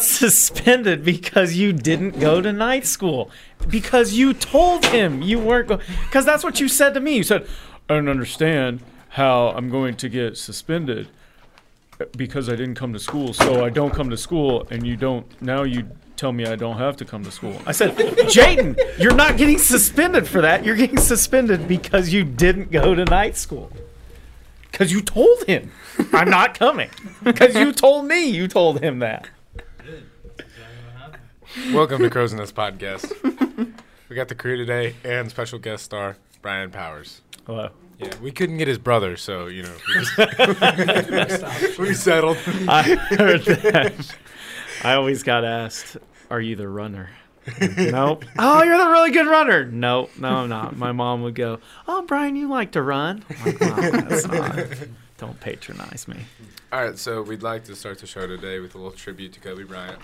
suspended because you didn't go to night school. Because you told him you weren't going because that's what you said to me. You said i don't understand how i'm going to get suspended because i didn't come to school. So i don't come to school and you don't now you tell me i don't have to come to school. I said jayden you're not getting suspended for that. You're getting suspended because you didn't go to night school. Because you told him i'm not coming. Because you told me you told him that Welcome to Crows Nest Podcast. We got the crew today and special guest star Brian Powers. hello Yeah, we couldn't get his brother, so you know we, just, we settled. I heard that. I always got asked, "Are you the runner?" nope. Oh, you're the really good runner. Nope. No, I'm not. My mom would go, "Oh, Brian, you like to run." I'm like, "Well, that's not. Don't patronize me. All right, so we'd like to start the show today with a little tribute to Kobe Bryant.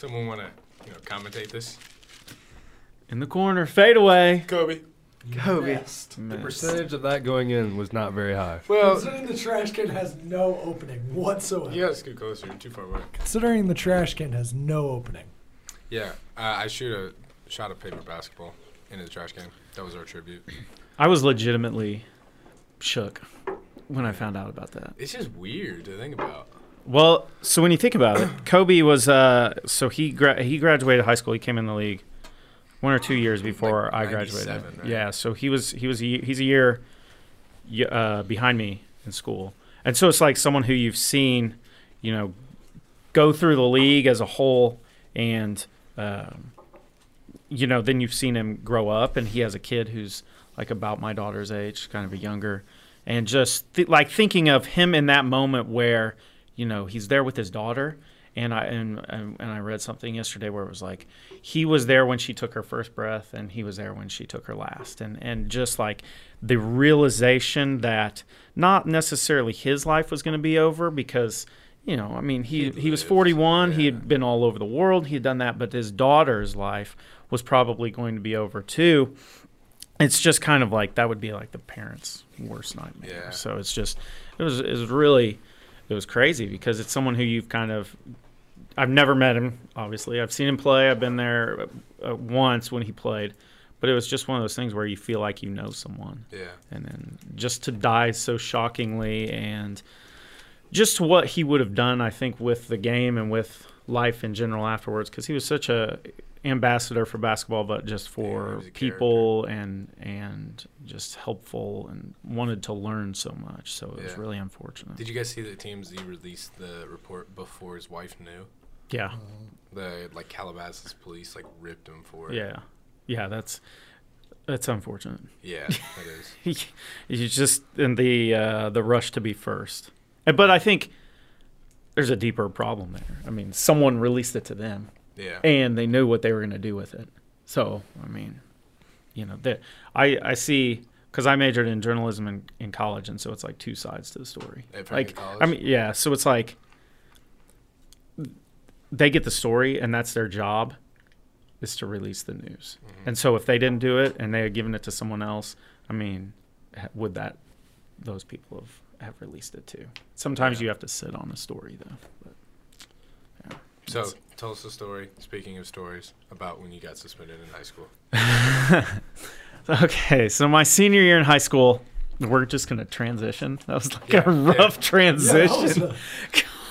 Someone want to, you know, commentate this? In the corner, fade away. Kobe. Kobe. Missed. The Miss. percentage of that going in was not very high. Well, Considering the trash can has no opening whatsoever. you guys get closer. You're too far away. Considering the trash can has no opening. Yeah, uh, I shoot a shot of paper basketball into the trash can. That was our tribute. I was legitimately shook when I found out about that. It's just weird to think about. Well, so when you think about it, Kobe was uh, so he gra- he graduated high school. He came in the league one or two years before Like I graduated. right? Yeah, so he was he was a, he's a year uh, behind me in school, and so it's like someone who you've seen, you know, go through the league as a whole, and um, you know, then you've seen him grow up, and he has a kid who's like about my daughter's age, kind of a younger, and just th- like thinking of him in that moment where you know he's there with his daughter and I and, and and I read something yesterday where it was like he was there when she took her first breath and he was there when she took her last and and just like the realization that not necessarily his life was going to be over because you know I mean he He'd he was lived, 41 he had been all over the world he had done that but his daughter's life was probably going to be over too it's just kind of like that would be like the parents' worst nightmare. Yeah. So it's just it was it was really it was crazy because it's someone who you've kind of I've never met him. Obviously, I've seen him play. I've been there uh, once when he played, but it was just one of those things where you feel like you know someone, Yeah. and then just to die so shockingly and just what he would have done, I think, with the game and with life in general afterwards, because he was such a ambassador for basketball, but just for a people and and just helpful and wanted to learn so much. So it was really unfortunate. Did you guys see that TMZ released the report before his wife knew? yeah, The like Calabasas police like ripped him for it. yeah, yeah. That's that's unfortunate. Yeah, that is. you just in the uh, the rush to be first. But I think there's a deeper problem there. I mean, someone released it to them, Yeah. and they knew what they were going to do with it. So I mean, you know, that I I see because I majored in journalism in, in college, and so it's like two sides to the story. Like I mean, yeah. So it's like they get the story, and that's their job is to release the news. Mm-hmm. And so if they didn't do it and they had given it to someone else, I mean, would that those people have have released it too? Sometimes Yeah. you have to sit on a story though. But, yeah. So tell us a story. Speaking of stories, about when you got suspended in high school. Okay, so my senior year in high school, we're just gonna transition. That was like Yeah, a rough Yeah, that was transition. a-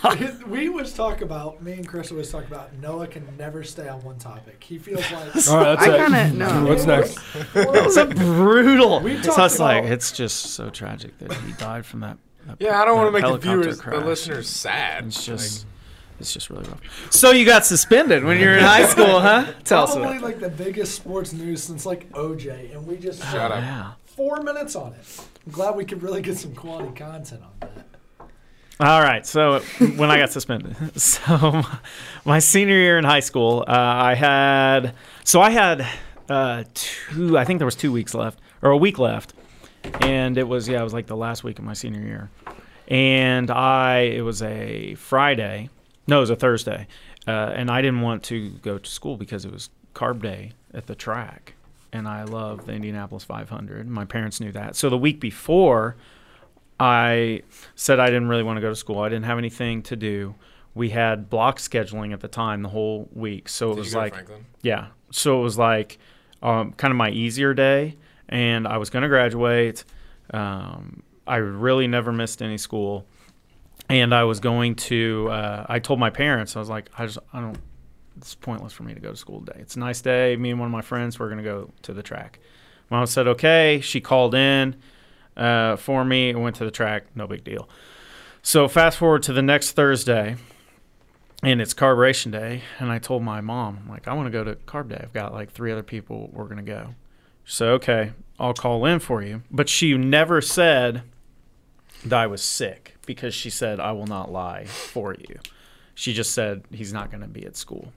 we always talk about me and Chris always talk about Noah can never stay on one topic. He feels like All right, that's I kinda know. What's next? that was a brutal. We So it's like it's just so tragic that he died from that. that Yeah, I don't want to make the helicopter viewers, the listeners, sad. It's just, it's just really rough. So you got suspended when you were in high school, huh? Tell us probably about. like the biggest sports news since like OJ, and we just Shut spent up. Yeah. four minutes on it. I'm glad we could really get some quality content on that. All right. So when I got suspended, so my senior year in high school, uh, I had so I had uh, two. I think there was two weeks left or a week left, and it was yeah, it was like the last week of my senior year, and I it was a Friday. No, it was a Thursday, uh, and I didn't want to go to school because it was carb day at the track, and I love the Indianapolis 500. My parents knew that. So the week before, I said I didn't really want to go to school. I didn't have anything to do. We had block scheduling at the time the whole week, so it Did was you go like yeah. So it was like um, kind of my easier day, and I was going to graduate. Um, I really never missed any school, and I was going to. Uh, I told my parents I was like, I just I don't. It's pointless for me to go to school today. It's a nice day. Me and one of my friends we're going to go to the track. Mom said okay. She called in uh, for me and went to the track. No big deal. So fast forward to the next Thursday and it's carburetion day and i told my mom I'm like i want to go to carb day i've got like three other people we're going to go said okay i'll call in for you but she never said that i was sick because she said i will not lie for you she just said he's not going to be at school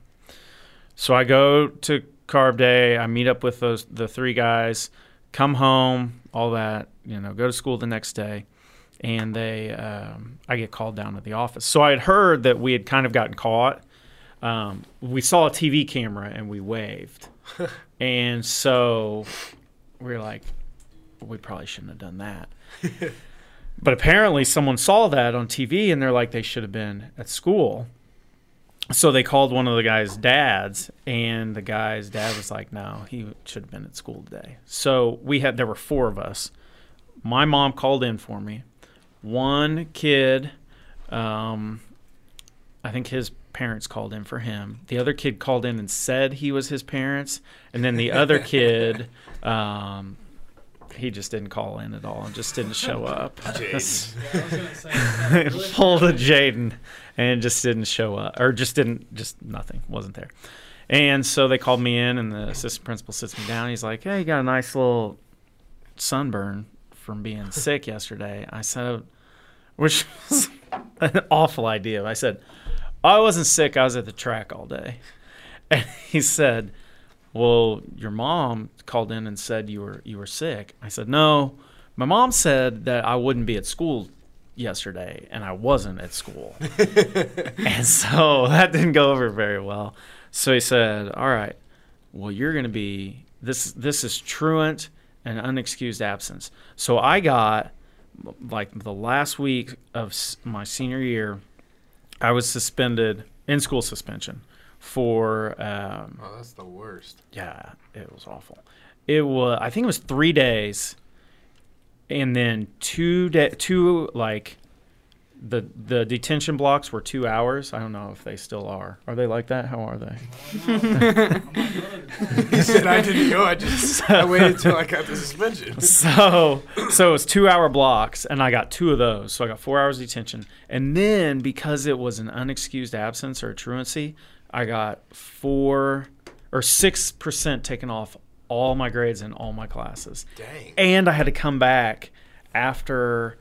so i go to carb day i meet up with those the three guys come home all that you know go to school the next day and they um, I get called down to the office. So I had heard that we had kind of gotten caught. Um, we saw a TV camera and we waved, and so we're like, we probably shouldn't have done that. but apparently, someone saw that on TV and they're like, they should have been at school. So they called one of the guy's dads, and the guy's dad was like, "No, he should have been at school today." So we had there were four of us. My mom called in for me one kid um, i think his parents called in for him the other kid called in and said he was his parents and then the other kid um, he just didn't call in at all and just didn't show up pulled a jaden and just didn't show up or just didn't just nothing wasn't there and so they called me in and the assistant principal sits me down he's like hey you got a nice little sunburn from being sick yesterday. I said, which was an awful idea. I said, I wasn't sick. I was at the track all day. And he said, well, your mom called in and said you were you were sick. I said, no. My mom said that I wouldn't be at school yesterday, and I wasn't at school. and so that didn't go over very well. So he said, all right, well, you're going to be this. This is truant and unexcused absence. So I got like the last week of my senior year, I was suspended in school suspension for um, Oh, that's the worst. yeah, it was awful. It was I think it was three days, and then two day two like the the detention blocks were two hours. I don't know if they still are. Are they like that? How are they? He said I didn't go. I just I waited till I got the suspension. so so it was two hour blocks and i got two of those so i got four hours detention and then because it was an unexcused absence or a truancy i got four or six percent taken off all my grades in all my classes. Dang. and i had to come back after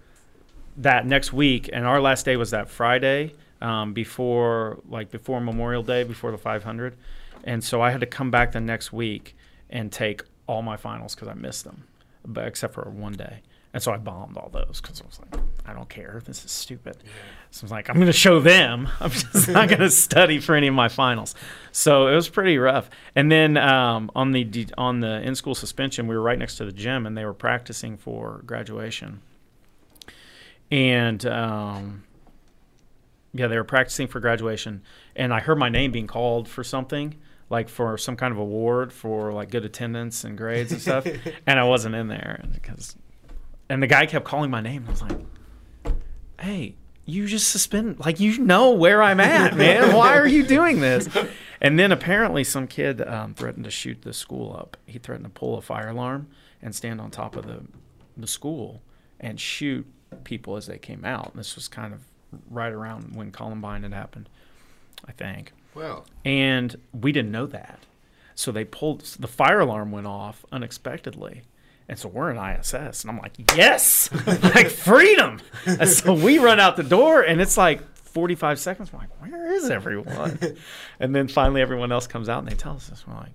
that next week and our last day was that friday um, before like before memorial day before the 500 and so i had to come back the next week and take all my finals because i missed them but except for one day and so i bombed all those because i was like i don't care. This is stupid. So i was like i'm going to show them. I'm just not going to study for any of my finals. So it was pretty rough. And then um, on the on the in-school suspension we were right next to the gym and they were practicing for graduation. And um, yeah, they were practicing for graduation, and I heard my name being called for something, like for some kind of award for like good attendance and grades and stuff, and I wasn't in there because, and the guy kept calling my name. And I was like, "Hey, you just suspend, like you know where I'm at, man. Why are you doing this?" And then apparently some kid um, threatened to shoot the school up. He threatened to pull a fire alarm and stand on top of the the school and shoot people as they came out. This was kind of right around when Columbine had happened, I think. Well, And we didn't know that. So they pulled the fire alarm went off unexpectedly. And so we're in ISS and I'm like, "Yes!" like freedom. And so we run out the door and it's like 45 seconds. We're like, "Where is everyone?" and then finally everyone else comes out and they tell us this. We're like,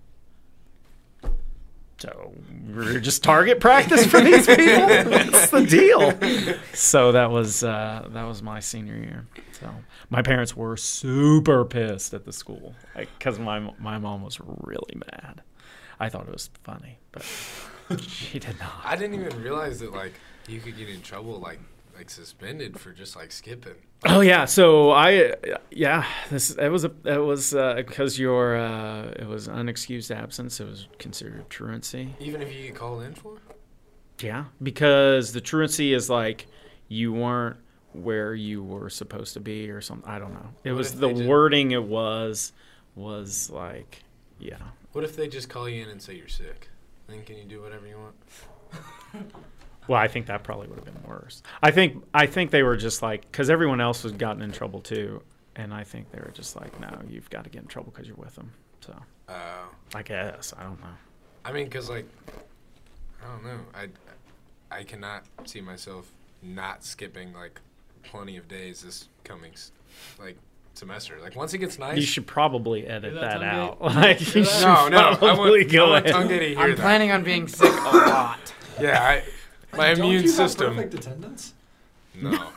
so we're just target practice for these people. That's the deal? So that was uh, that was my senior year. So my parents were super pissed at the school because my my mom was really mad. I thought it was funny, but she did not. I didn't even realize that like you could get in trouble like like suspended for just like skipping. Oh yeah, so I yeah this it was a it was uh, because your uh, it was unexcused absence. It was considered truancy. Even if you get called in for? Yeah, because the truancy is like you weren't where you were supposed to be or something. I don't know. It What was the wording. It was was like yeah. What if they just call you in and say you're sick? Then can you do whatever you want? Well, I think that probably would have been worse. I think I think they were just like because everyone else was gotten in trouble too, and I think they were just like, no, you've got to get in trouble because you're with them. So Uh, I guess I don't know. I mean, cause like, I don't know. I, I cannot see myself not skipping like plenty of days this coming, like semester. Like once it gets nice. You should probably edit that, that, out. Tongue Like you should no, no. I want, probably I go want ahead. Tongue to hear I'm that. planning on being sick a lot. Yeah, I, my Don't immune you have system. perfect attendance? No,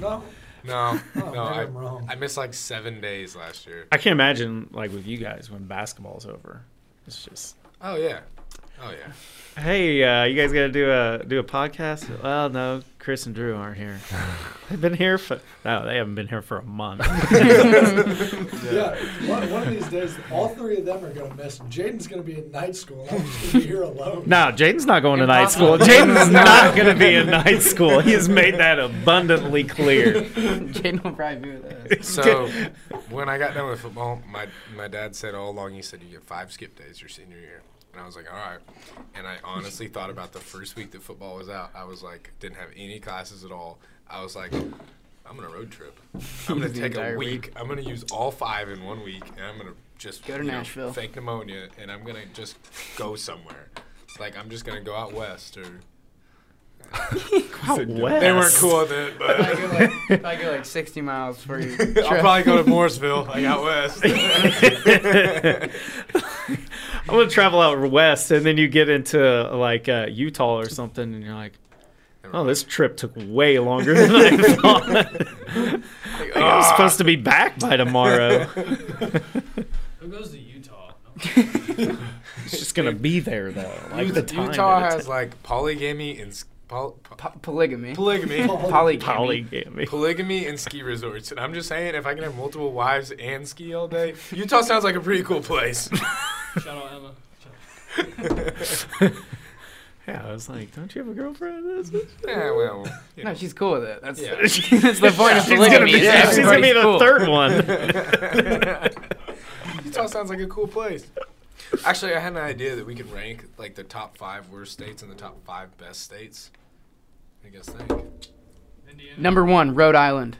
No. no, Oh, no. I, I'm wrong. I missed like seven days last year. I can't imagine like with you guys when basketball's over. It's just Oh yeah, oh yeah. Hey, uh, you guys gotta do a do a podcast? Well, no, Chris and Drew aren't here. They've been here for no, they haven't been here for a month. Yeah, one, one of these days, all three of them are going to miss. Jaden's going to be in night school. and I'm just going to be here alone. no, Jaden's not going to night school. Jaden's not gonna be in night school. He has made that abundantly clear. Jaden will probably be with us. So when I got done with football, my my dad said all along, he said you get five skip days your senior year, and I was like, all right. And I honestly thought about the first week that football was out. I was like, didn't have any classes at all. I was like, I'm gonna road trip. I'm gonna take a week. week. I'm gonna use all five in one week, and I'm gonna just Go to you know, Nashville. fake pneumonia, and I'm gonna just go somewhere. Like I'm just gonna go out west, or Out west. they weren't cool with it, If I but. go like, if I go like 60 miles for you. I'll probably go to Morrisville, like out west. I'm gonna travel out west, and then you get into like uh, Utah or something, and you're like, "Oh, this trip took way longer than I thought. Like, I was ah. supposed to be back by tomorrow. Who goes to Utah? It's just gonna be there though. Like the time Utah that it has like polygamy and s- pol- po- Po- polygamy. polygamy, Polygamy. polygamy. polygamy and ski resorts. And I'm just saying, if I can have multiple wives and ski all day, Utah sounds like a pretty cool place. Shout out Emma. Yeah, I was like, "Don't you have a girlfriend?" yeah, well, you No, she's cool with it. That's, Yeah. that's the point of she's gonna polygamy. be, yeah, she's gonna be the cool. third one. Utah sounds like a cool place. Actually, I had an idea that we could rank like the top five worst states and the top five best states. I guess think Indiana. Number one, Rhode Island.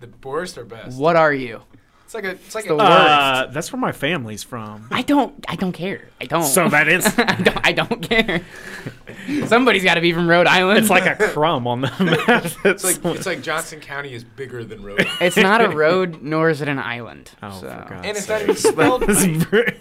the worst or best. What are you? It's like a it's like It's a the Uh, that's where my family's from. I don't. I don't care. I don't. So that is, I don't. I don't care. Somebody's got to be from Rhode Island. it's like a crumb on the map. It's like it's like Johnson County is bigger than Rhode Island. It's not a road, nor is it an island. Oh, so. for God's And it's not even spelled right.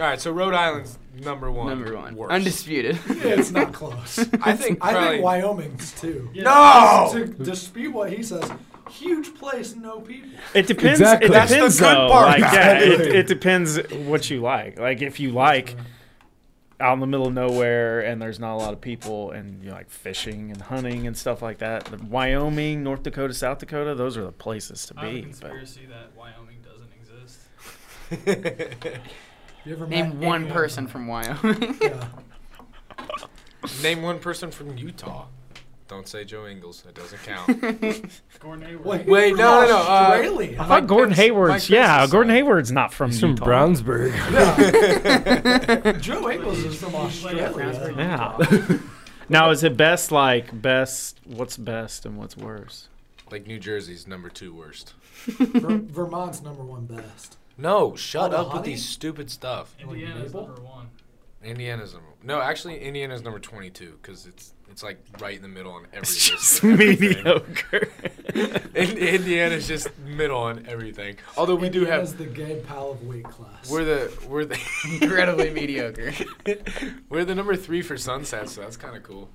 All All right, so Rhode Island's number one. Number one, Worst. undisputed. It's not close. I think I probably. think Wyoming's too. no. To dispute what he says, huge place, no people. It depends. Exactly. It That's the depends good though. part Like, yeah, it. it, it depends what you like. Like if you like out in the middle of nowhere and there's not a lot of people and you like fishing and hunting and stuff like that. The Wyoming, North Dakota, South Dakota, those are the places to I have a be. But conspiracy that Wyoming doesn't exist. You ever Name met one any- person from Wyoming. Yeah. Name one person from Utah. Don't say Joe Ingles. It doesn't count. Gordon Hayward. Wait, Wait, no, no, no, uh, Australia. I thought Gordon Pence- Hayward's Mike yeah, Gordon son. Hayward's not from He's from Brownsburg. Yeah. Joe Ingles is from He played at Australia. Yeah. now is it best like best what's best and what's worst? like New Jersey's number two worst. Ver- Vermont's number one best. No, shut Oh, the up with honey? these stupid stuff. Indiana's Maple? number one. Indiana's number. No, actually, Indiana's number twenty-two because it's it's like right in the middle on every It's list. just of everything. mediocre. In- Indiana's just middle on everything. Although we do Indiana's have. the Gabe Powell of weight class. We're the we're the Incredibly mediocre. we're the number three for sunsets, so that's kind of cool.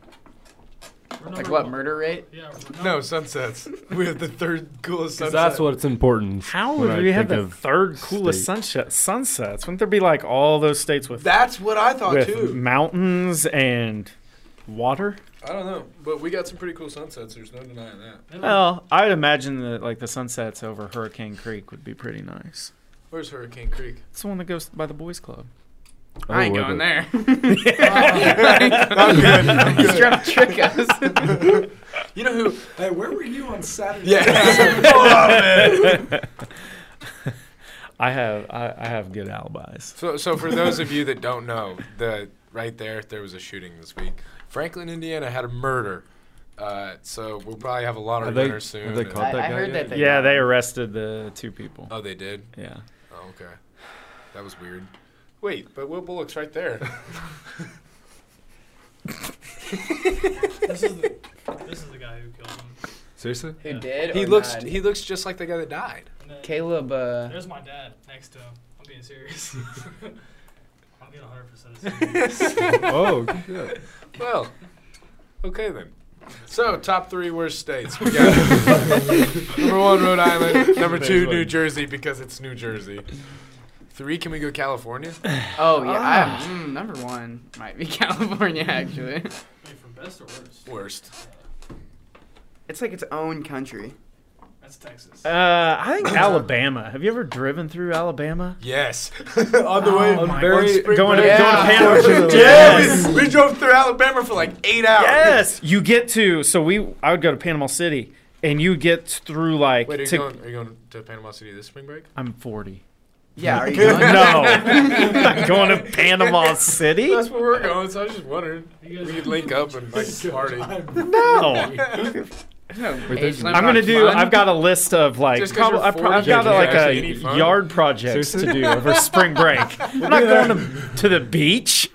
We're Like what? one. Murder rate? Yeah. No sunsets. We have the third coolest sunset. that's what's important. How when would I we have the third coolest state. sunset sunsets? Wouldn't there be like all those states with That's what I thought with too. mountains and water? I don't know, but we got some pretty cool sunsets. There's no denying that. Well, I'd imagine that like the sunsets over Hurricane Creek would be pretty nice. Where's Hurricane Creek? It's the one that goes by the boys' club. I ain't Oh, going wait, there. I'm good. He's trying to trick us. You know who? Hey, where were you on Saturday? Yeah. Hold man. I have I, I have good alibis. So, so for those of you that don't know, the right there, there was a shooting this week. Franklin, Indiana, had a murder. Uh, so we'll probably have a lot of Have they- runners soon. have they caught that I, I guy heard yet? that they Yeah, got they arrested the two people. Oh, they did. Yeah. Oh, okay. That was weird. Wait, but Will Bullock's right there. This is the this is the guy who killed him. Seriously? Who Yeah. did? he or looks. not? He looks just like the guy that died. And then Caleb. Uh, there's my dad next to him. I'm being serious. I'm being 100 percent serious. oh, shit. Well, okay then. So top three worst states. We got number one, Rhode Island. Number two, New Jersey because it's New Jersey. Three, can we go California? oh yeah, Ah. I, mm, number one might be California actually. Wait, for best or worst? Worst. It's like its own country. That's Texas. Uh, I think Alabama. Have you ever driven through Alabama? Yes. On the way, Oh my- on spring going to, break. going to Panama. Yeah, Yes. we, we drove through Alabama for like eight hours. Yes, you get to. So we, I would go to Panama City, and you get through like. Wait, are you, to, going, are you going to Panama City this spring break? I'm 40. Yeah, are you no, going? I'm going to Panama City. That's where we're going, so I was just wondering. You We could link up and like party. No, No, Wait, age there's- limit I'm gonna do. fun. I've got a list of like. Prob- I pro- I've got you like actually any a fun? yard projects to do over spring break. I'm not going to to the beach.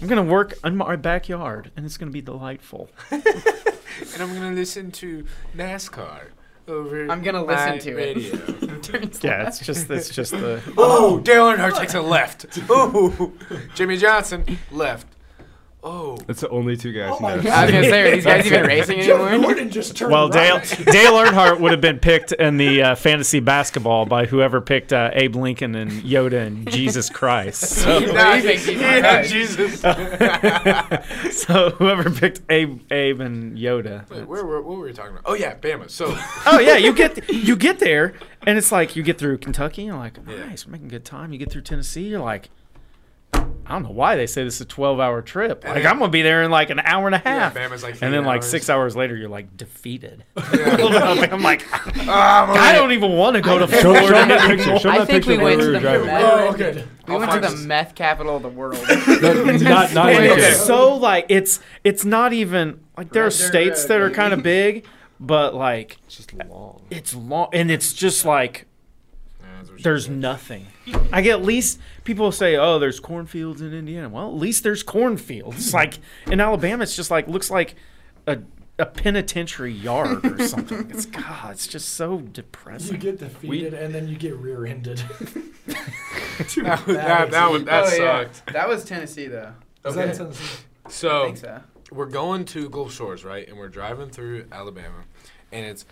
I'm gonna work in my backyard, and it's gonna be delightful. and I'm gonna listen to NASCAR over. I'm gonna my listen to it. radio. Turns Yeah, left. it's just it's just the. oh, Dale Earnhardt takes a left. Oh, Jimmie Johnson left. Oh, That's the only two guys Oh my. God. I was gonna say, are these guys even racing Jeff anymore? Gordon just turned Well, Dale right. Dale Earnhardt would have been picked in the uh, fantasy basketball by whoever picked uh, Abe Lincoln and Yoda and Jesus Christ. So, What do you think, Jesus yeah, Christ? Jesus. so whoever picked Abe, Abe and Yoda. Wait, where, were what were we talking about? Oh yeah, Bama. So Oh yeah, you get you get there, and it's like you get through Kentucky, and you're like, Yeah. nice, we're making good time. You get through Tennessee, you're like, I don't know why they say this is a 12 hour trip. And Like then- I'm gonna be there in like an hour and a yeah, half, Bama's like. and then eight like hours. six hours later, you're like defeated. Yeah. I'm like, I'm I don't even want to go to Show, show Florida me that picture. Show me I that think picture we went to the driving. meth- Oh, okay. We I'll went to the this. meth capital of the world. not, not And it's so like it's it's not even like there are states road, that are kind of big, but like It's just long. it's long and it's just like Yeah, that's what she there's nothing. I get at least people say, "Oh, there's cornfields in Indiana." Well, at least there's cornfields. Hmm. like in Alabama, it's just like looks like a a penitentiary yard or something. It's God, it's just so depressing. You get defeated and then you get rear-ended. Two That, bad that, that, would, that oh, yeah. sucked. That was Tennessee, though. Is that Tennessee? So so. we're going to Gulf Shores, right? And we're driving through Alabama, and it's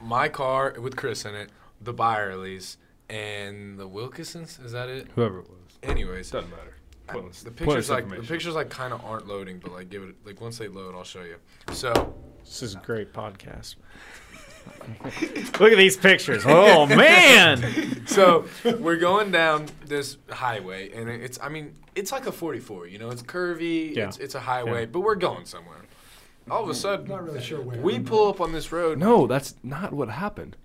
my car with Chris in it, the Byerleys, and the Wilkinsons. Is that it? Whoever it was. Anyways, Doesn't matter. I- the pictures like the pictures like kind of aren't loading, but like give it like once they load, I'll show you. So This is a great podcast. Look at these pictures. Oh man. so we're going down this highway, and it's I mean it's like a 44. You know, it's curvy. Yeah. It's it's a highway, Yeah. but we're going somewhere. All of a sudden, Not really sure where. we pull up on this road. No, that's not what happened.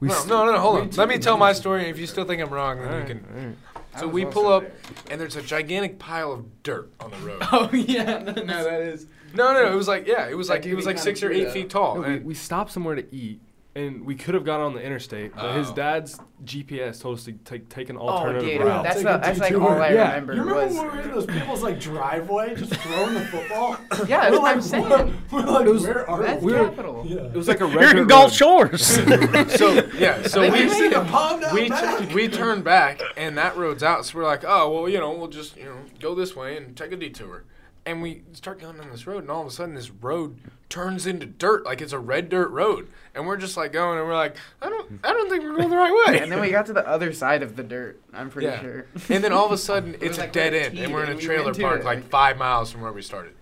We No, st- no, no, no, hold on. Let me tell my story. If you still think I'm wrong, then you can. alright. So we pull up, there. and there's a gigantic pile of dirt on the road. Oh yeah, no, no, that is. No, no, it was like yeah, it was like it was like six or eight though. feet tall. No, we, and- we stopped somewhere to eat, and we could have gone on the interstate, but his Oh. dad's GPS told us to take take an Oh, alternative dude, route. that's Take the, a that's like detour. all I Yeah. remember You remember was. when we were in those people's like driveway, just throwing the football? Yeah, that's We're what I'm like, saying. We're like, It was- where are Meth we? capital. Yeah. it was like a You're regular in Gulf. Shores. so yeah, so we we see the pond out we back. we turned back, and that road's out. So we're like, oh well, you know, we'll just you know go this way and take a detour. And we start going down this road, and all of a sudden, this road turns into dirt, like it's a red dirt road. And we're just like going, and we're like, I don't, I don't think we're going the right way. And then we got to the other side of the dirt. I'm pretty Yeah. sure. and then all of a sudden, it's was a dead end, and we're in a we trailer park it, like like- five miles from where we started.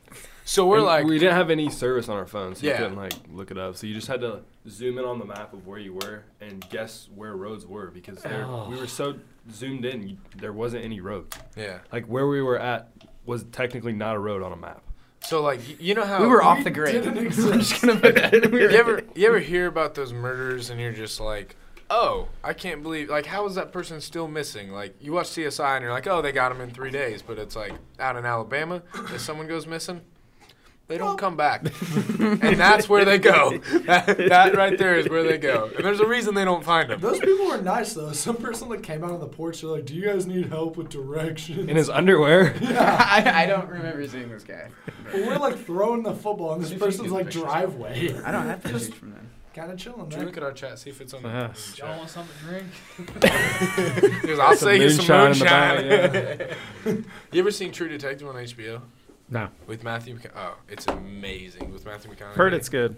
So we're And like, we didn't have any service on our phones, so Yeah. you couldn't like look it up. So you just had to zoom in on the map of where you were and guess where roads were because Oh. we were so zoomed in, there wasn't any road. yeah. Like where we were at was technically not a road on a map. So like, you know how We were We off the grid. I'm just gonna put that in. We you ever you ever hear about those murders and you're just like, oh, I can't believe like how is that person still missing? Like you watch CSI and you're like, oh, they got him in three days, but it's like out in Alabama, if someone goes missing, they don't come back, and that's where they go. That, that right there is where they go, and there's a reason they don't find them. Those people were nice though. Some person like came out on the porch, they're like, "Do you guys need help with directions?" In his underwear. I, I don't remember seeing this guy. But we're like throwing the football in this See if you can person's like driveway. I don't have pictures from them. Kind of chilling Should we look at our chat, see if it's on the, Yes. Y'all want something to drink? Because I'll say you some moonshine in the moonshine. back, you ever seen True Detective on HBO No, with Matthew? McConaughey? Oh, it's amazing with Matthew McConaughey. heard it's good.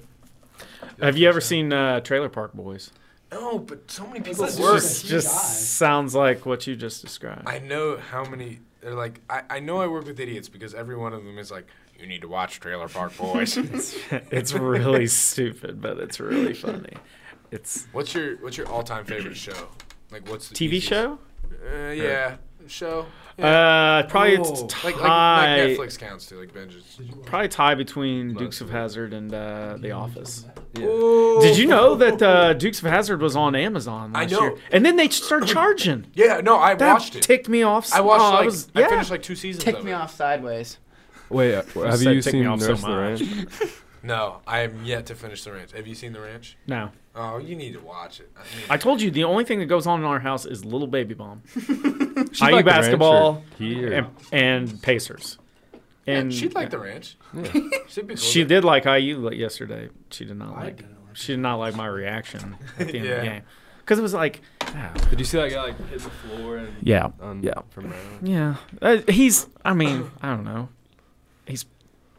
Have you ever seen uh, Trailer Park Boys? No, but so many people like work. just- Just, he just died. sounds like what you just described. I know how many. They're like, I, I know I work with idiots because every one of them is like, you need to watch Trailer Park Boys. it's, it's really stupid, but it's really funny. It's what's your What's your all time favorite show? Like, what's the TV easiest- show. Uh, yeah, show. Yeah. Uh, probably it's like, like, tie, like Netflix counts too, like binges. Did you watch probably tie between Most Dukes of of. Hazzard and uh, The Office. Ooh. Did you know that uh, Dukes of Hazzard was on Amazon I last know. year? And then they started charging. Yeah, no, I That watched it. ticked me off. I watched oh, like was, I finished like two seasons. Tick of me it. off sideways. Wait, uh, have you tick me seen off so Nurse the much. Ranch? No, I am yet to finish the ranch. Have you seen the ranch? No, Oh, you need to watch it. I mean, I told you the only thing that goes on in our house is Little Baby Bum, She'd IU like the Ranch basketball, or he or- and, and Pacers. yeah, And she'd like the ranch. Yeah. She'd cool She with it. did like IU like yesterday. She did not like. like She did not like my reaction at the end of the game because it was like, ah, Did you see that guy like hit the floor and yeah, on, Yeah. from yeah. Uh, he's. I mean, I don't know. He's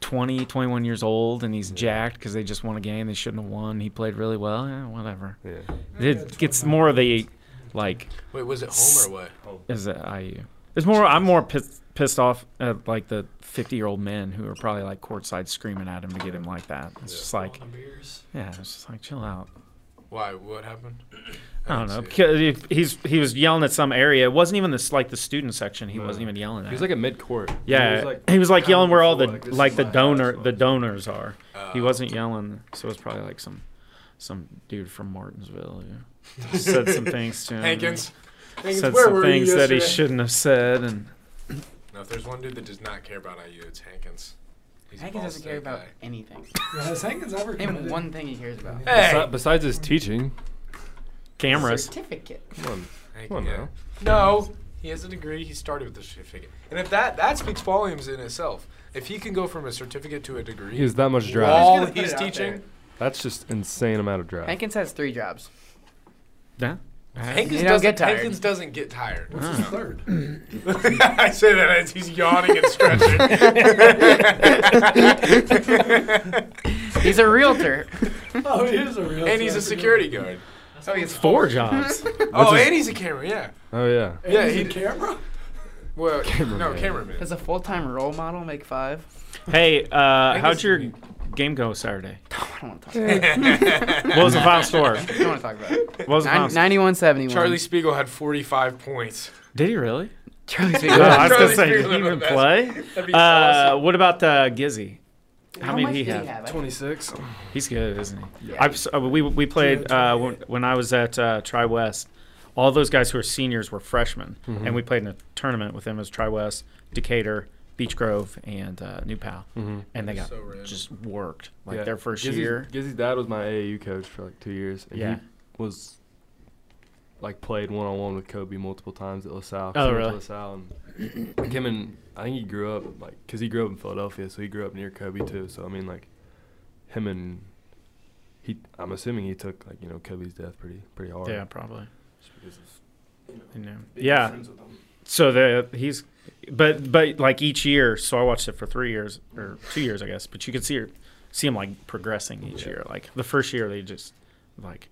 20, 21 years old, and he's jacked because they just won a game they shouldn't have won. He played really well. Yeah, whatever. Yeah. It gets more of the like Wait, was it home or what? is it IU. There's more. I'm more pissed, pissed off at like the 50 year old men who are probably like courtside screaming at him to get him like that. It's just like, All the beers. yeah, it's just like chill out. Why? What happened? I don't know. didn't see it. because He's he was yelling at some area. It wasn't even this like the student section. He No. wasn't even yelling He was like at mid court. yeah, he was like, pounding yelling where all the the like, like the donor the donors are. He Uh, wasn't yelling, so it was probably like some some dude from Martinsville who said some things to him. Hankins. Hankins, said where some were things that he shouldn't have said, and No, if there's one dude that does not care about IU, it's Hankins. He's Hankins doesn't care State about guy. anything. Yeah, has Hankins ever Name one thing he cares about. Hey! Besi- besides his teaching, cameras. Certificate. come on. Hankins, Come on yeah. now. No, he has a degree. He started with a certificate, and if that that speaks volumes in itself. If he can go from a certificate to a degree, He has that much drive. while gonna he's teaching, there. That's just insane amount of drive. Hankins has three jobs. Yeah. Hankins doesn't get tired. Hankins doesn't get tired. What's his third? I say that as he's yawning and stretching. He's a realtor. Oh, he is a real. and he's a security guard. Oh, he's Four jobs. Oh, and he's a camera. Yeah. Oh yeah. And Yeah, he's a camera. Well, no, Cameraman. cameraman. Does a full-time role model make five? hey, uh, Hankins how'd is your unique. Game go Saturday? I don't want to talk about it. What was the final score? I don't want to talk about it. What was the final Nine- score? 91 71. Charlie Spiegel had 45 points. Did he really? Charlie Spiegel. I was Charlie gonna say, did Spiegel he even play? That'd be Uh, awesome. what about uh, Gizzy? How, How many did he did have? he have? 26. He's good, isn't he? Yeah. I've, uh, we we played uh, when, when I was at uh, Tri West. All those guys who are seniors were freshmen, Mhm. and we played in a tournament with them as Tri West, Decatur, Beech Grove, and uh, New Pal, Mm-hmm. and they got So just worked like Yeah. their first Gizzy's, year. Gizzy's dad was my AAU coach for like two years. And Yeah. He was like played one on one with Kobe multiple times at LaSalle. 'cause Oh, he went to really? LaSalle and like him and I think he grew up like because he grew up in Philadelphia, so he grew up near Kobe too. So I mean like him and he. I'm assuming he took like you know Kobe's death pretty pretty hard. Yeah, probably. Just because of, you know, You know. being Yeah. Friends with him. So the he's, but but like each year. So I watched it for three years or two years, I guess. But you could see her, see him like progressing each Yeah. year. Like the first year, they just like,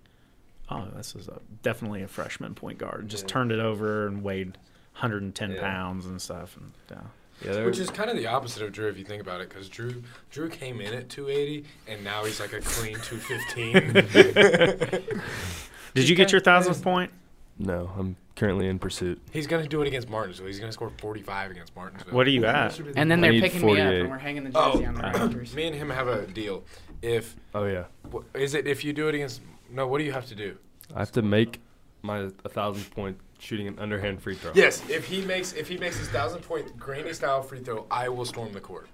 oh, this is a, definitely a freshman point guard. Just Yeah. turned it over and weighed 110 Yeah. pounds and stuff. And yeah. Yeah, Which is kind of the opposite of Drew if you think about it, because Drew Drew came in at 280 and now he's like a clean 215. Did you get your thousandth point? No. I'm currently in pursuit. he's gonna do it against Martinsville. He's gonna score 45 against Martinsville. What are you at? And then I they're need picking me up 48. and we're hanging the jersey Oh. on the oh, rafters. Me and him have a deal. If Oh yeah. wh- is it if you do it against no, what do you have to do? I have to make my a thousand point shooting an underhand free throw. Yes, if he makes if he makes his thousand point granny style free throw, I will storm the court.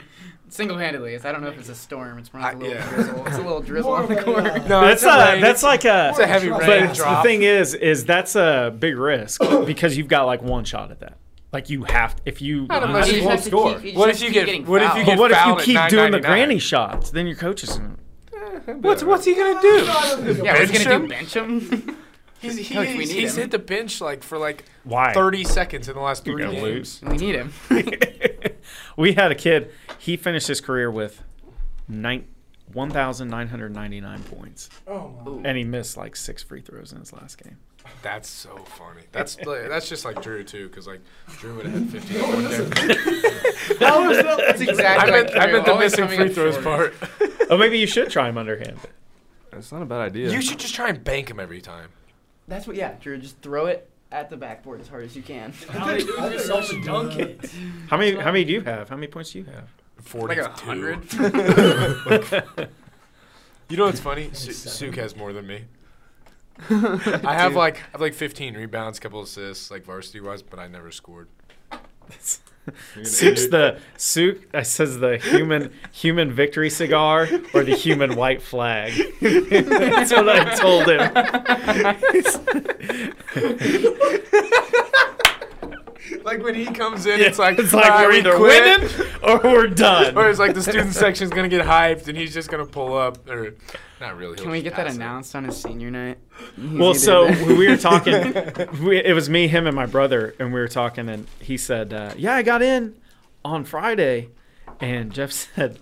Single-handedly, I don't know if it's a storm. It's more like a I- little yeah. drizzle. It's a little drizzle More on the court. uh, No, that's a a, that's like a. It's a heavy But But rain the thing is, is that's a big risk because you've got like one shot at that. Like you have, if you. Not you unless just you won't score. keep- What if you get- what if you get But what if you keep doing the granny shots? Then your coach is. What's what's he gonna do? Yeah, we're Bench gonna do bench him. He's he, Coach, we he's, need he's him. hit the bench like for like Why? 30 seconds in the last You're three gonna games. lose. we need him. we had a kid. He finished his career with nine, 1,999 points, Oh my. and he missed like six free throws in his last game. That's so funny. That's like, that's just like Drew too, because like Drew would have had 50 in one game. How is that? That's I exactly meant like I meant the missing free throws part. Oh, maybe you should try him underhand. That's not a bad idea. You should just try and bank him every time. That's what. Yeah, Drew. Just throw it at the backboard as hard as you can. How they do I it think yourself I should and do dunk it. How many? How many do you have? How many points do you have? Forty. Like a hundred. You know what's funny? Su- Suk has more than me. I have like I have like 15 rebounds, couple assists, like varsity wise, but I never scored. You're gonna- Suk's the soup. I says the human human victory cigar or the human white flag. That's what I told him. Like when he comes in, Yeah, it's like, it's like "Alright, we're we either quit." winning or we're done. Or it's like the student section's gonna get hyped and he's just gonna pull up, or not really. Can we get that it. announced on his senior night? He's Well, so there- we were talking. We, it was me, him, and my brother, and we were talking, and he said, uh, "Yeah, I got in on Friday," and Jeff said,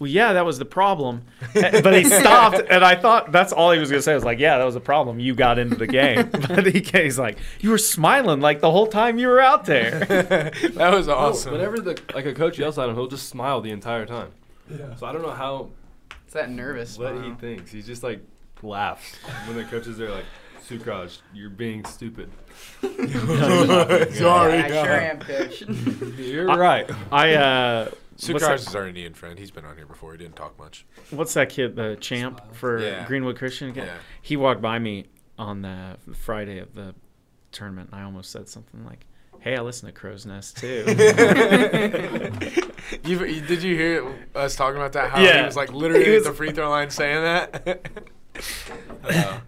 "Well, yeah, that was the problem," but he stopped, and I thought that's all he was gonna say. I was like, "Yeah, that was a problem. You got into the game," but he, he's like, "You were smiling like the whole time you were out there." that was Oh, awesome. Whenever the like a coach yells at him, he'll just smile the entire time. Yeah. So I don't know how it's that nervous. what he thinks. He just like laughs when the coaches are like, "Sukraj, you're being stupid." Sorry, Yeah, I sure am, coach. You're right. I uh, what's is our Indian friend. He's been on here before. He didn't talk much. what's that kid, the champ for Yeah. Greenwood Christian? Yeah. He walked by me on the Friday of the tournament, and I almost said something like, "Hey, I listen to Crow's Nest too." You, you- did you hear us talking about that? How he Yeah. was like literally He was- at the free throw line saying that. uh,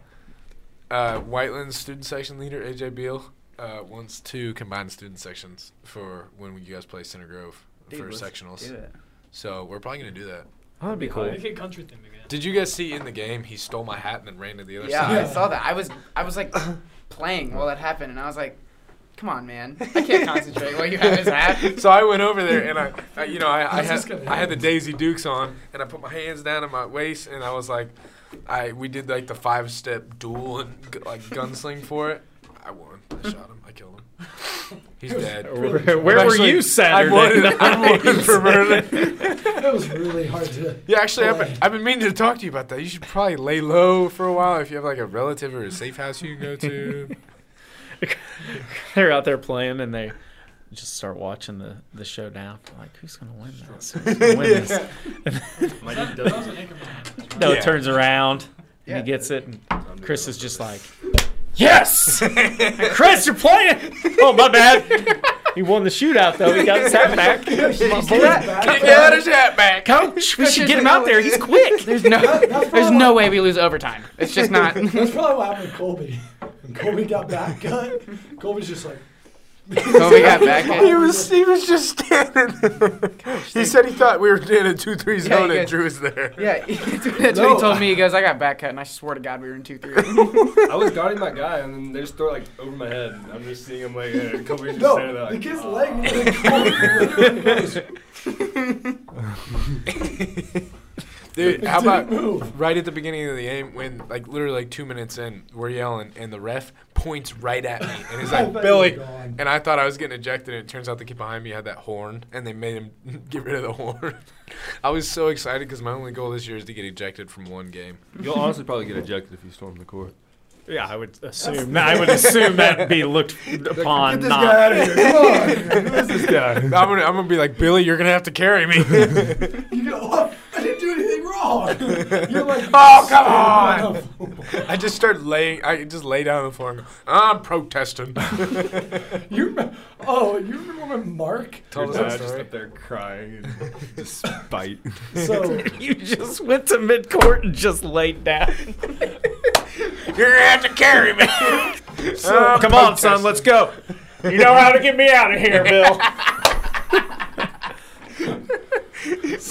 uh, Whiteland's student section leader AJ Beal uh, wants to combine student sections for when you guys play Center Grove Dude, for sectionals. So we're probably gonna do that. Oh, that'd be cool. Make it country theme again. Did you guys see in the game he stole my hat and then ran to the other Yeah, side? Yeah, I saw that. I was I was like playing while that happened, and I was like, "Come on, man! I can't concentrate while you have his hat." So I went over there and I, I you know, I, I had I had the? Daisy Dukes on and I put my hands down at my waist and I was like, I we did like the five step duel and like gunsling for it. I won. I shot him. I killed him. He's dead. Where, where I'm were actually- you I Saturday won, night? I won for murder. It was really hard to. Yeah, actually, I've been, I've been meaning to talk to you about that. You should probably lay low for a while if you have like a relative or a safe house you can go to. They're out there playing, and they just start watching the the showdown. Like, who's gonna win this? Who's gonna win this? My That, dude that was doesn't. an Anchorman. No, Yeah. it turns around, and Yeah. he gets it, and Chris is just like, "Yes, Chris, you're playing." Oh, my bad. He won the shootout though. He got his hat back. Get out his hat back. Coach, we should get him out there. He's quick. There's no, there's no way we lose overtime. It's just not. That's probably what happened with Colby. When Colby got back cut, Colby's just like. Colby got back cut. He was he was just standing there. He said he thought we were in a two three Yeah, zone you and guys- Drew was there. Yeah, that's what he told me. He goes, "I got back cut," and I swear to God, we were in two three. I was guarding my guy, and then they just throw it, like over my head. And I'm just seeing him like uh, a couple inches standing there. No, the Like, kid's leg Dude, It how about move. right at the beginning of the game when, like, literally like two minutes in, we're yelling and the ref points right at me and he's like, Billy. And I thought I was getting ejected, and it turns out the kid behind me had that horn, and they made him get rid of the horn. I was so excited because my only goal this year is to get ejected from one game. You'll honestly probably get ejected if you storm the court. Yeah, I would assume. I would assume that'd be looked upon. Get this not. guy out of here! Come on! Who is this guy? I'm gonna, I'm gonna be like, Billy, you're gonna have to carry me. You go, I didn't do. You're like, Oh, come on. I just started laying. I just lay down on the floor and go, I'm protesting. You remember, oh, you remember when Mark? Told us Your that just story. up there crying and just spite. So You just went to midcourt and just laid down. You're gonna have to carry me. So- Come on, son, let's go. You know how to get me out of here, Bill.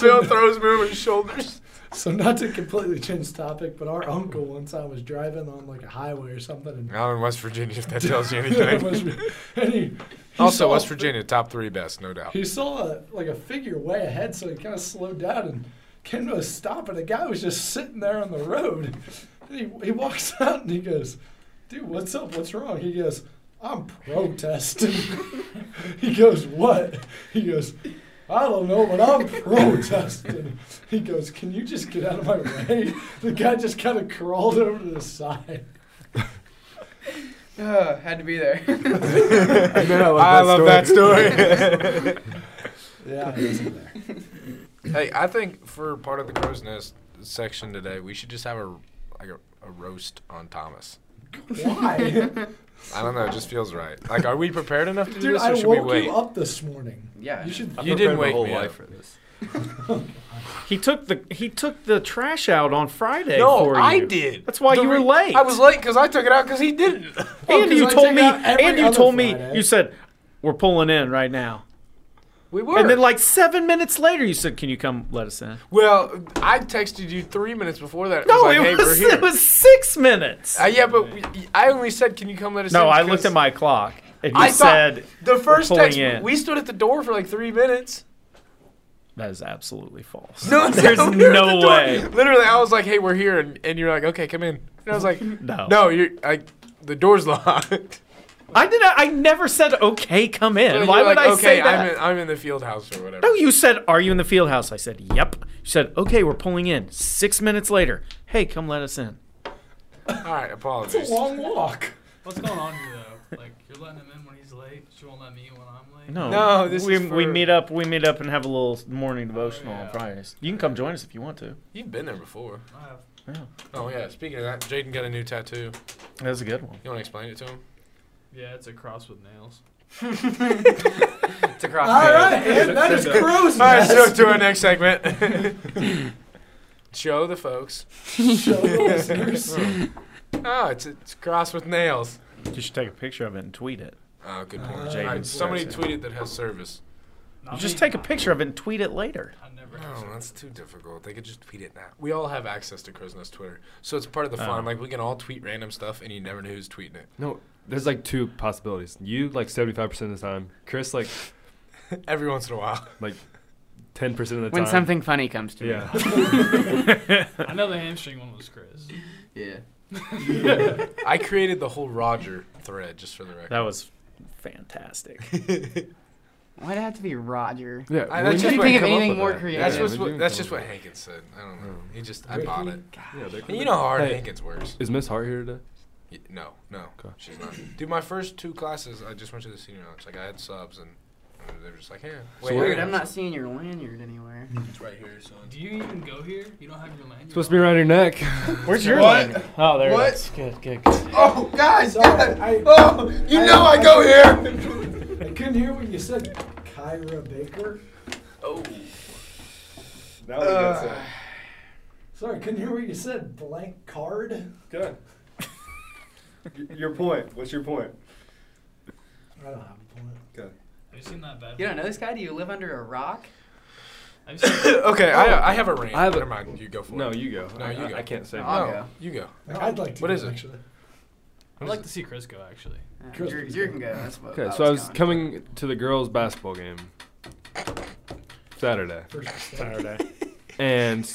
Bill throws me over his shoulders. So not to completely change topic, but our uncle once I was driving on like a highway or something, and Now in West Virginia, if that tells you anything. and he, he also, West Virginia, top three best, no doubt. He saw a, like a figure way ahead, so he kind of slowed down and came to a stop, and a guy was just sitting there on the road. And he, he walks out and he goes, "Dude, what's up? What's wrong?" He goes, "I'm protesting." he goes, "What?" He goes. I don't know, but I'm protesting. He goes, Can you just get out of my way? The guy just kind of crawled over to the side. Ugh, had to be there. I love that story. Yeah, he wasn't there. hey, I think for part of the crow's nest section today, we should just have a like a, a roast on Thomas. Why? I don't know, it just feels right. Like, are we prepared enough to do Dude, this, I or should we woke wait? you up this morning. Yeah. You should. I've You didn't my wake whole me life up. for this. He took the he took the trash out on Friday No, for you. I did. That's why The you were re- late. I was late because I took it out because he didn't. Oh, and 'cause you I told take me. out every And you other told me. Friday. You said we're pulling in right now. We were. And then like seven minutes later, you said, "Can you come let us in?" well, I texted you three minutes before that. No, was like, it hey, was we're here. it was six minutes. Uh, yeah, but we, I only said, "Can you come let us no, in?" No, I looked at my clock and you I said the first text. in. We stood at the door for like three minutes. that is absolutely false. No, there's we no the way. Literally, I was like, "Hey, we're here," and, and you're like, "Okay, come in." And I was like, No, "No, you're like the door's locked." I did. I never said okay. Come in. And Why would like, I okay, say that? I'm in, I'm in the field house or whatever. No, you said, "Are you in the field house?" I said, "Yep." You said, "Okay, we're pulling in." Six minutes later, hey, come let us in. All right, apologies. It's a long walk. What's going on here though? Like you're letting him in when he's late. She won't let me in when I'm late. No, No, this we is we meet up. We meet up and have a little morning devotional oh, yeah. on Fridays. You can come join us if you want to. You've been there before. I have. Yeah, Oh yeah. Speaking of that, Jaden got a new tattoo. that's a good one. You want to explain it to him? Yeah, it's a cross with nails. It's across. All the- right, and that is crow's All right, so to our next segment. Show the folks. Show the listeners. Oh, it's it's cross with nails. You should take a picture of it and tweet it. Oh, good point. Uh, All right, somebody tweeted that has service. Not Just me. take a picture of it and tweet it later. I never. No, Oh, that's too difficult. They could just tweet it now. We all have access to Crow's Nest Twitter, so it's part of the fun. Oh. Like we can all tweet random stuff, and you never know who's tweeting it. No, there's like two possibilities. You like 75% of the time. Chris like Every once in a while. like 10% of the When time. When something funny comes to Yeah. I know the hamstring one was Chris. me. Yeah. I created the whole Roger thread just for the record. That was fantastic. Why'd it have to be Roger? yeah. I- that's just you what- think of anything more that? creative. That's Yeah, just what that's just what Hankins said. I don't know. He just I bought it. that? Yeah, And you know how hard Hey. Hankins works. Is Miss Hart here today? Y- No, no, Okay. she's not. Dude, my first two classes, I just went to the senior lounge. Like I had subs, and, and they were just like, "Here, wait, we're- I Weird, got I'm not seeing your lanyard anywhere. Hmm. It's right here, son. Do you even go here? You don't have your lanyard. It's supposed to be around your neck. Where's your What? line? Oh, there What? it is. Good, good, good. Oh, guys, Sorry, I, Oh, you I- know I go here. I couldn't hear what you said, Kyra Baker. Oh. Now Uh, Sorry, I couldn't hear what you said. Blank card. Good. your point. What's your point? I don't have a point. Good. Have you seen that bad? You don't know this guy? Do you live under a rock? Have you seen okay, I, I have a rant. I have a- Never mind. You go for No, it. you go. No, I, you I- go. I can't say. No. I'll go. you go. I'd like to. What go, is it? Actually. I'd like to see Chris go actually. Uh, Chris you're, was you good. can go. That's what Okay, I so I was going coming to the girls' basketball game Saturday, First. Saturday. and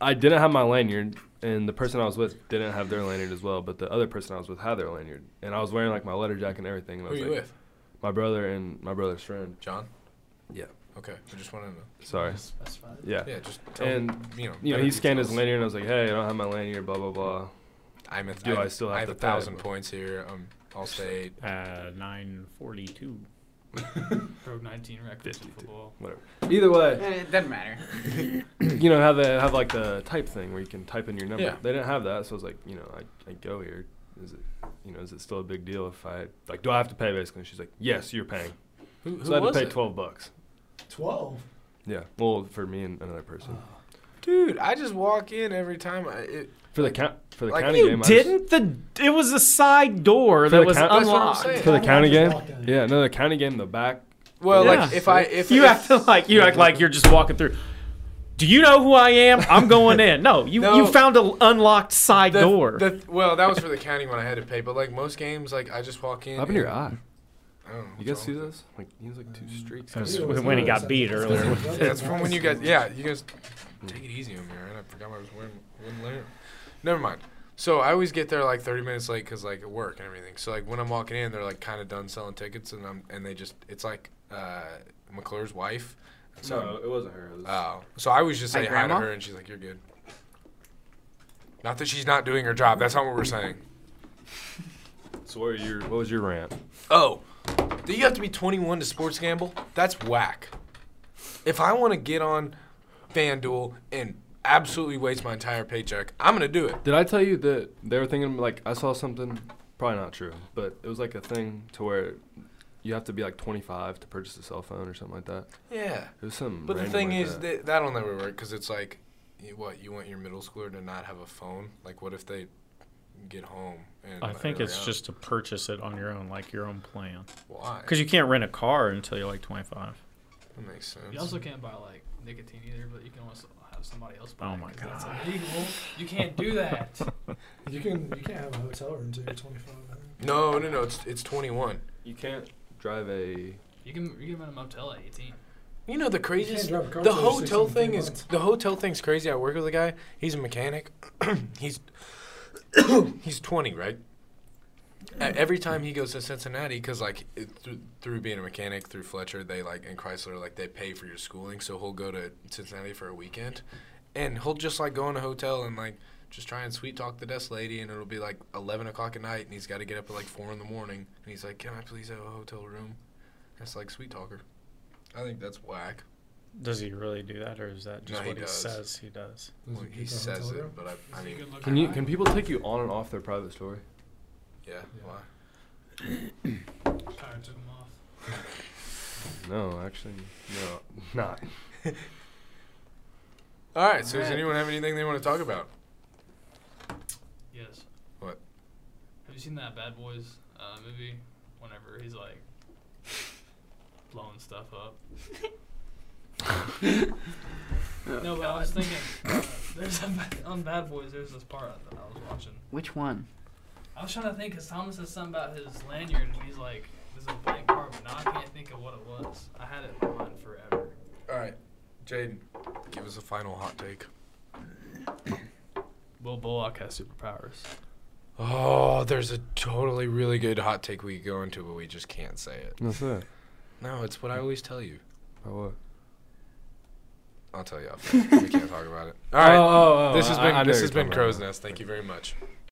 I didn't have my lanyard, and the person I was with didn't have their lanyard as well. But the other person I was with had their lanyard, and I was wearing like my letter jacket and everything. And I Who was are you like, with? My brother and my brother's friend. John. Yeah. Okay. I just wanted to know. Sorry. Specified. Yeah. Yeah. Just tell And me, you know. you know, better he scanned his details. lanyard, and I was like, "Hey, I don't have my lanyard." Blah blah blah. I'm a, Do I still have I have to a pay? thousand points here. Um, I'll say Uh, nine forty-two. Broke 19 records in 52. football. Whatever. Either way, Eh, It doesn't matter. you know, have the have like the type thing where you can type in your number. Yeah. They didn't have that, so I was like, you know, I, I go here. Is it, you know, is it still a big deal if I like? Do I have to pay basically? And she's like, yes, you're paying. who, who so I had was to pay it? twelve bucks. Twelve. Yeah. Well, for me and another person. Dude, I just walk in every time. I, it, For the count for the like county You game. I didn't? The it was a side door For that the was count- That's what I'm unlocked. for the Yeah, county game. Yeah. No, the county game. The back. well, Yeah. like if I if you if, act like you act like you're just walking through. Do you know who I am? I'm going in. No, you No. you found an unlocked side the, door. the- well, that was for the county when I had to pay. But like most games, like I just walk in. Up in your and- eye. I don't know. You guys see this? Like he has like two mm. streaks. That was it when he nice. got beat That's earlier. good. That's from when you guys. Yeah, you guys mm. take it easy on me, right? I forgot I was wearing wooden layer. Never mind. So I always get there like 30 minutes late because like at work and everything. So like when I'm walking in, they're like kind of done selling tickets, and I'm and they just it's like uh, McClure's wife. So No, it wasn't her. It was, Oh, so I was just saying hi to her, and she's like, "You're good." Not that she's not doing her job. That's not what we're saying. so what, were your, what was your rant? Oh, do you have to be 21 to sports gamble? That's whack. If I want to get on FanDuel and absolutely waste my entire paycheck, I'm gonna do it. Did I tell you that they were thinking like I saw something? Probably not true, but it was like a thing to where you have to be like 25 to purchase a cell phone or something like that. Yeah, It was some. but the thing like is that. that that'll never work because it's like, you, what you want your middle schooler to not have a phone? Like, what if they get home and I think it's out? just to purchase it on your own, like your own plan. why? Because you can't rent a car until you're like 25. that makes sense. You also can't buy like nicotine either, but you can also have somebody else buy Oh my my 'cause that's God. illegal. You can't do that. You can you can't have a hotel room until you're 25. I think. no, no, no. It's it's 21. you can't drive a. You can you can rent a motel at 18. You know the craziest can't drive a car the hotel 16 thing is months. the hotel thing's crazy. I work with a guy. He's a mechanic. he's he's 20, right? Every time he goes to Cincinnati, because like it, through, through being a mechanic through Fletcher, they like and Chrysler like they pay for your schooling. So he'll go to Cincinnati for a weekend, and he'll just like go in a hotel and like just try and sweet talk the desk lady, and it'll be like 11 o'clock at night, and he's got to get up at like four in the morning, and he's like, "Can I please have a hotel room?" That's like sweet talker. I think that's whack. Does he really do that, or is that just No, what he does. says he does? Does Well, it he says hotel room? it, but I, I mean, Can you can people take you on and off their private story? Yeah, Yeah. why? Kyra took him off. No, actually, no, not. All right. So does anyone have anything they want to talk about? Yes. What? Have you seen that Bad Boys uh, movie? Whenever he's like blowing stuff up. no, but I was thinking, uh, there's a, on Bad Boys. There's this part that I was watching. Which one? I was trying to think because Thomas said something about his lanyard, and he's like, "This is a blank part," but now I can't think of what it was. I had it in my mind forever. All right, Jaden, give us a final hot take. Will Bullock has superpowers. Oh, there's a totally really good hot take we could go into, but we just can't say it. That's it. No, it's what I always tell you. About what? I'll tell you off. we can't talk about it. All right. Oh, oh, oh, this has I- been I know this you're has been talking Crow's. Nest. Thank you very much.